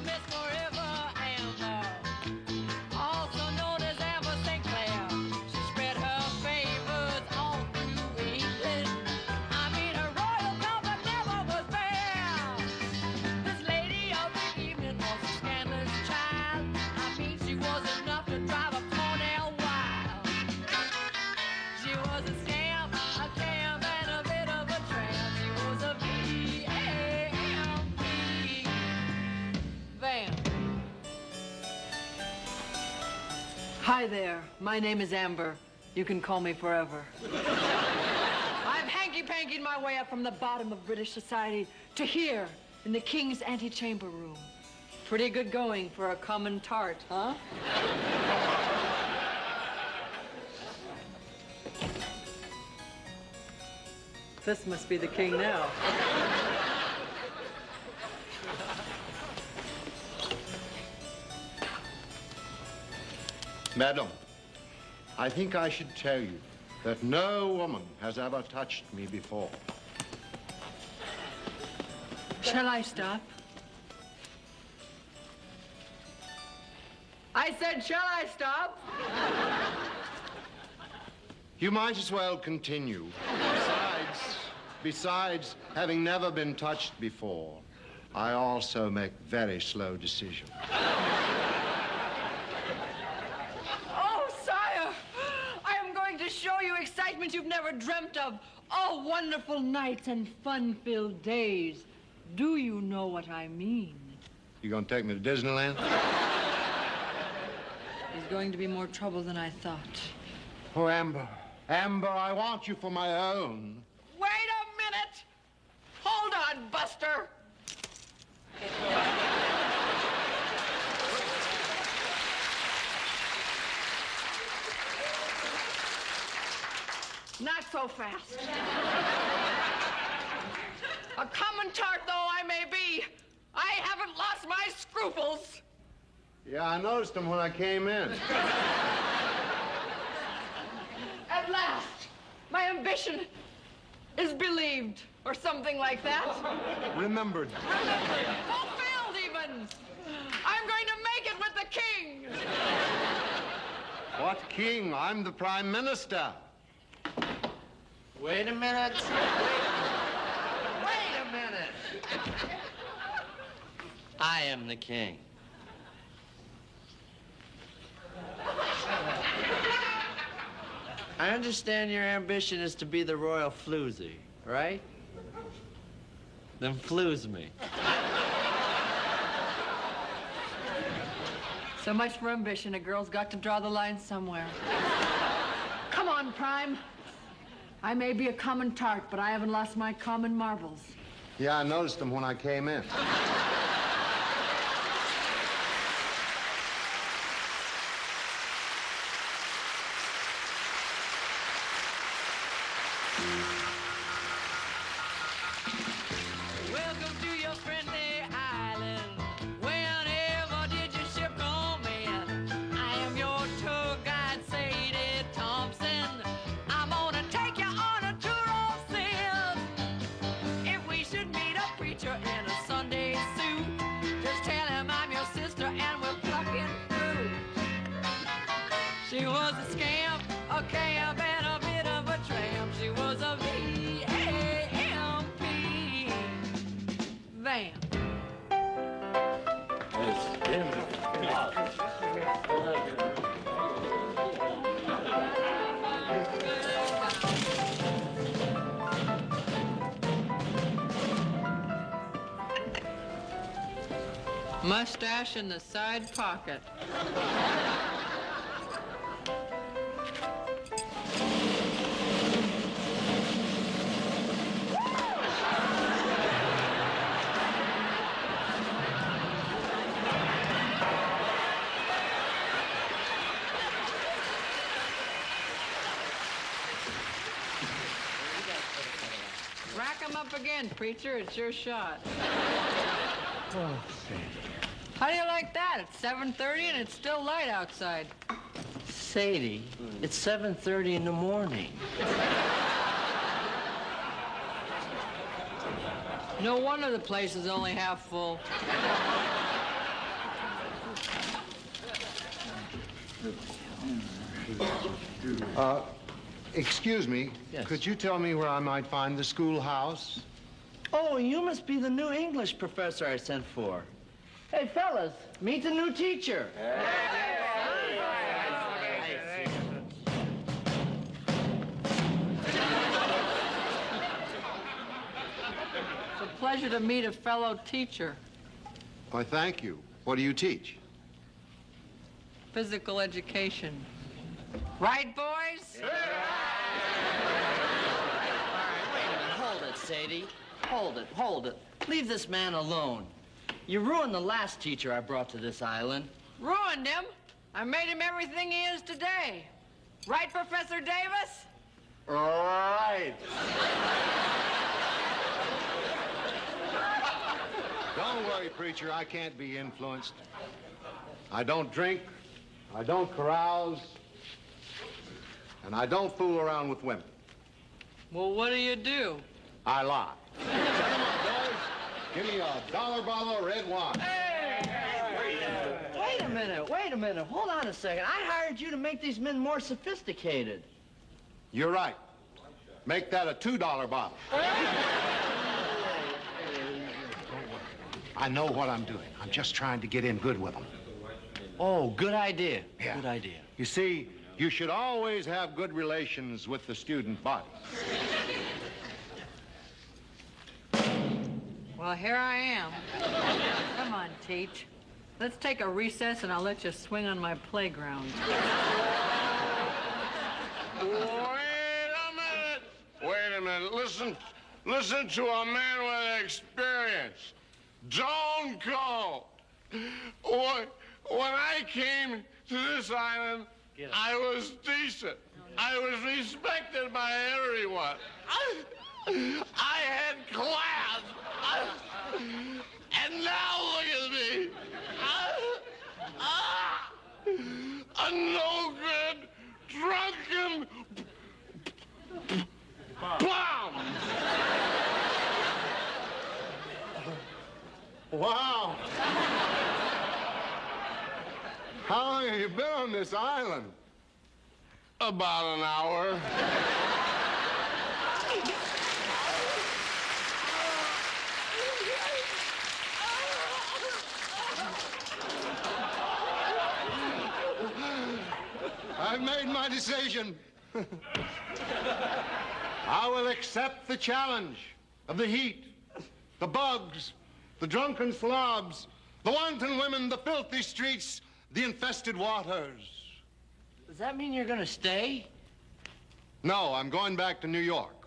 to Hi there. My name is Amber. You can call me forever. I've hanky-pankied my way up from the bottom of British society to here in the king's antechamber room. Pretty good going for a common tart, huh? This must be the king now. Madam, I think I should tell you that no woman has ever touched me before. Shall I stop? I said, shall I stop? You might as well continue. Besides, besides having never been touched before, I also make very slow decisions. Oh, sire, I am going to show you've never dreamt of. Oh, wonderful nights and fun-filled days. Do you know what I mean? You gonna take me to Disneyland? There's going to be more trouble than I thought. Oh, Amber. Amber, I want you for my own. Wait a minute! Hold on, Buster! Not so fast. A common tart though I may be, I haven't lost my scruples. Yeah, I noticed them when I came in. At last, my ambition is believed, or something like that. Remembered. Fulfilled, even. I'm going to make it with the king. What king? I'm the prime minister. Wait a minute. Wait a minute. I am the king. I understand your ambition is to be the royal floozy, right? Then flooze me. So much for ambition. A girl's got to draw the line somewhere. Come on, Prime. I may be a common tart, but I haven't lost my common marbles. Yeah, I noticed them when I came in. Camp, and a bit of a tramp. She was a V-A-M-P. Vamp. Mustache in the side pocket. him up again, preacher. It's your shot. Oh, Sadie. How do you like that? It's 7.30 and it's still light outside. Sadie, mm. it's 7.30 in the morning. No wonder the place is only half full. Uh, excuse me. Yes. Could you tell me where I might find the schoolhouse? Oh, you must be the new English professor I sent for. Hey, fellas, meet the new teacher. It's a pleasure to meet a fellow teacher. Why, thank you. What do you teach? Physical education. Right, boys? All right, wait a minute. Hold it, Sadie. Hold it, hold it. Leave this man alone. You ruined the last teacher I brought to this island. Ruined him. I made him everything he is today. Right, Professor Davis? Right. Don't worry, preacher. I can't be influenced. I don't drink. I don't carouse. And I don't fool around with women. Well, what do you do? I lie. Come on, boys. Give me a dollar bottle of red wine. Hey! Wait a minute, wait a minute. Hold on a second. I hired you to make these men more sophisticated. You're right. Make that a $2 bottle. I know what I'm doing. I'm just trying to get in good with them. Oh, good idea. Yeah. Good idea. You see, you should always have good relations with the student body. Well, here I am. Come on, Teach. Let's take a recess and I'll let you swing on my playground. Wait a minute. Wait a minute. Listen, listen to a man with experience. Don't go. When, when I came to this island, I was decent. I was respected by everyone. I, I had class. and now look at me. Ah, a no good, drunken bum. Wow. How long have you been on this island? About an hour. I've made my decision. I will accept the challenge of the heat, the bugs, the drunken slobs, the wanton women, the filthy streets, the infested waters. Does that mean you're gonna stay? No, I'm going back to New York.